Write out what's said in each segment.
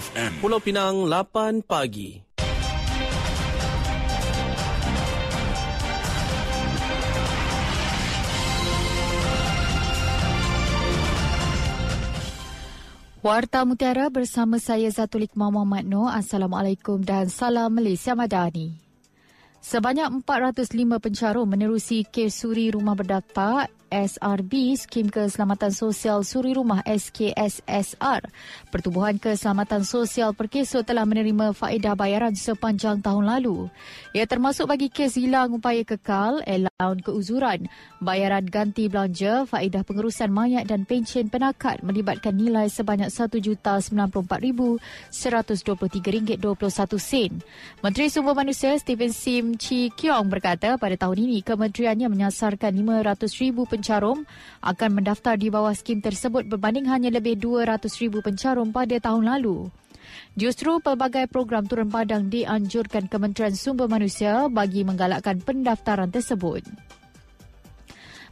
FM. Pulau Pinang 8 pagi. Warta Mutiara bersama saya Zatulik Muhammad Noor. Assalamualaikum dan salam Malaysia Madani. Sebanyak 405 pencarum menerusi kes suri rumah berdaftar SRB Skim Keselamatan Sosial Suri Rumah SKSSR. Pertubuhan Keselamatan Sosial Perkeso telah menerima faedah bayaran sepanjang tahun lalu. Ia termasuk bagi kes hilang upaya kekal, allowance keuzuran, bayaran ganti belanja, faedah pengurusan mayat dan pencen penakat melibatkan nilai sebanyak RM1,094,123.21. Menteri Sumber Manusia Stephen Sim Chi Kiong berkata pada tahun ini kementeriannya menyasarkan 500,000 pencarum akan mendaftar di bawah skim tersebut berbanding hanya lebih 200,000 pencarum pada tahun lalu. Justru pelbagai program turun padang dianjurkan Kementerian Sumber Manusia bagi menggalakkan pendaftaran tersebut.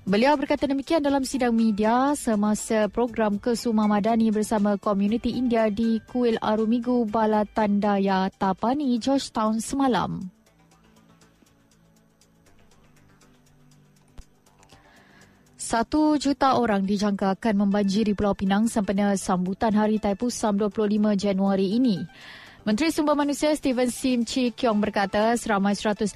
Beliau berkata demikian dalam sidang media semasa program Kesuma Madani bersama komuniti India di Kuil Arumigu Balatandaya Tapani, Georgetown semalam. Satu juta orang dijangka akan membanjiri Pulau Pinang sempena sambutan Hari Taipusam 25 Januari ini. Menteri Sumber Manusia Steven Sim Chi Kiong berkata seramai 150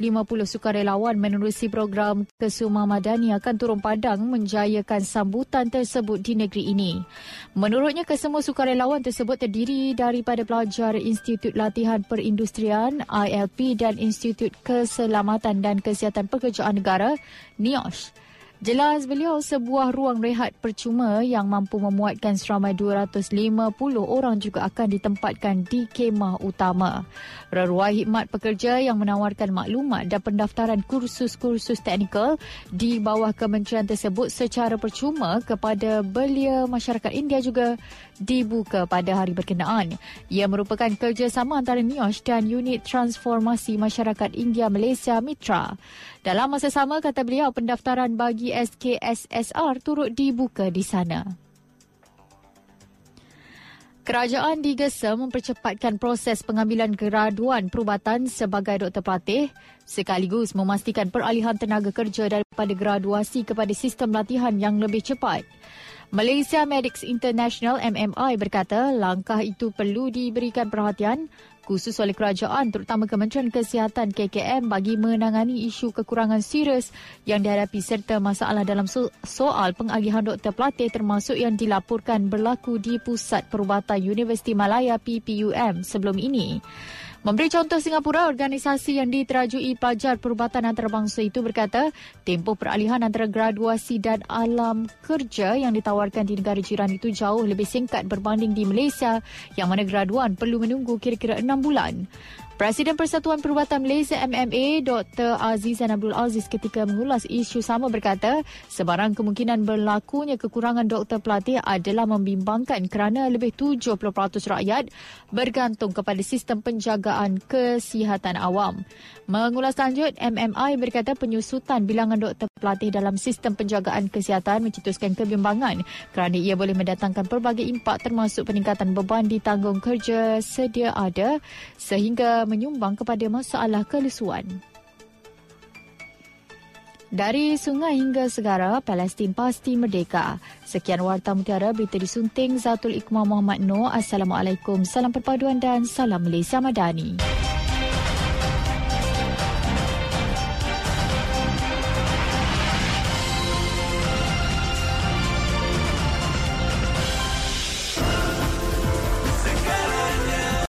sukarelawan menerusi program Kesuma Madani akan turun padang menjayakan sambutan tersebut di negeri ini. Menurutnya kesemua sukarelawan tersebut terdiri daripada pelajar Institut Latihan Perindustrian ILP dan Institut Keselamatan dan Kesihatan Pekerjaan Negara NIOSH. Jelas beliau sebuah ruang rehat percuma yang mampu memuatkan seramai 250 orang juga akan ditempatkan di kemah utama. Reruai hikmat pekerja yang menawarkan maklumat dan pendaftaran kursus-kursus teknikal di bawah kementerian tersebut secara percuma kepada belia masyarakat India juga dibuka pada hari berkenaan. Ia merupakan kerjasama antara NIOSH dan Unit Transformasi Masyarakat India Malaysia Mitra. Dalam masa sama, kata beliau, pendaftaran bagi SKSSR turut dibuka di sana. Kerajaan digesa mempercepatkan proses pengambilan graduan perubatan sebagai doktor pelatih sekaligus memastikan peralihan tenaga kerja daripada graduasi kepada sistem latihan yang lebih cepat. Malaysia Medics International MMI berkata langkah itu perlu diberikan perhatian khusus oleh kerajaan terutama Kementerian Kesihatan KKM bagi menangani isu kekurangan serius yang dihadapi serta masalah dalam so- soal pengagihan doktor pelatih termasuk yang dilaporkan berlaku di Pusat Perubatan Universiti Malaya PPUM sebelum ini. Memberi contoh Singapura, organisasi yang diterajui pelajar perubatan antarabangsa itu berkata, tempoh peralihan antara graduasi dan alam kerja yang ditawarkan di negara jiran itu jauh lebih singkat berbanding di Malaysia yang mana graduan perlu menunggu kira-kira enam bulan. Presiden Persatuan Perubatan Malaysia MMA Dr. Azizan Abdul Aziz ketika mengulas isu sama berkata sebarang kemungkinan berlakunya kekurangan doktor pelatih adalah membimbangkan kerana lebih 70% rakyat bergantung kepada sistem penjagaan kesihatan awam. Mengulas lanjut, MMI berkata penyusutan bilangan doktor pelatih dalam sistem penjagaan kesihatan mencetuskan kebimbangan kerana ia boleh mendatangkan pelbagai impak termasuk peningkatan beban di tanggung kerja sedia ada sehingga menyumbang kepada masalah kelesuan. Dari sungai hingga segara, Palestin pasti merdeka. Sekian Warta Mutiara, berita disunting Zatul Iqmah Muhammad Noor. Assalamualaikum, salam perpaduan dan salam Malaysia Madani.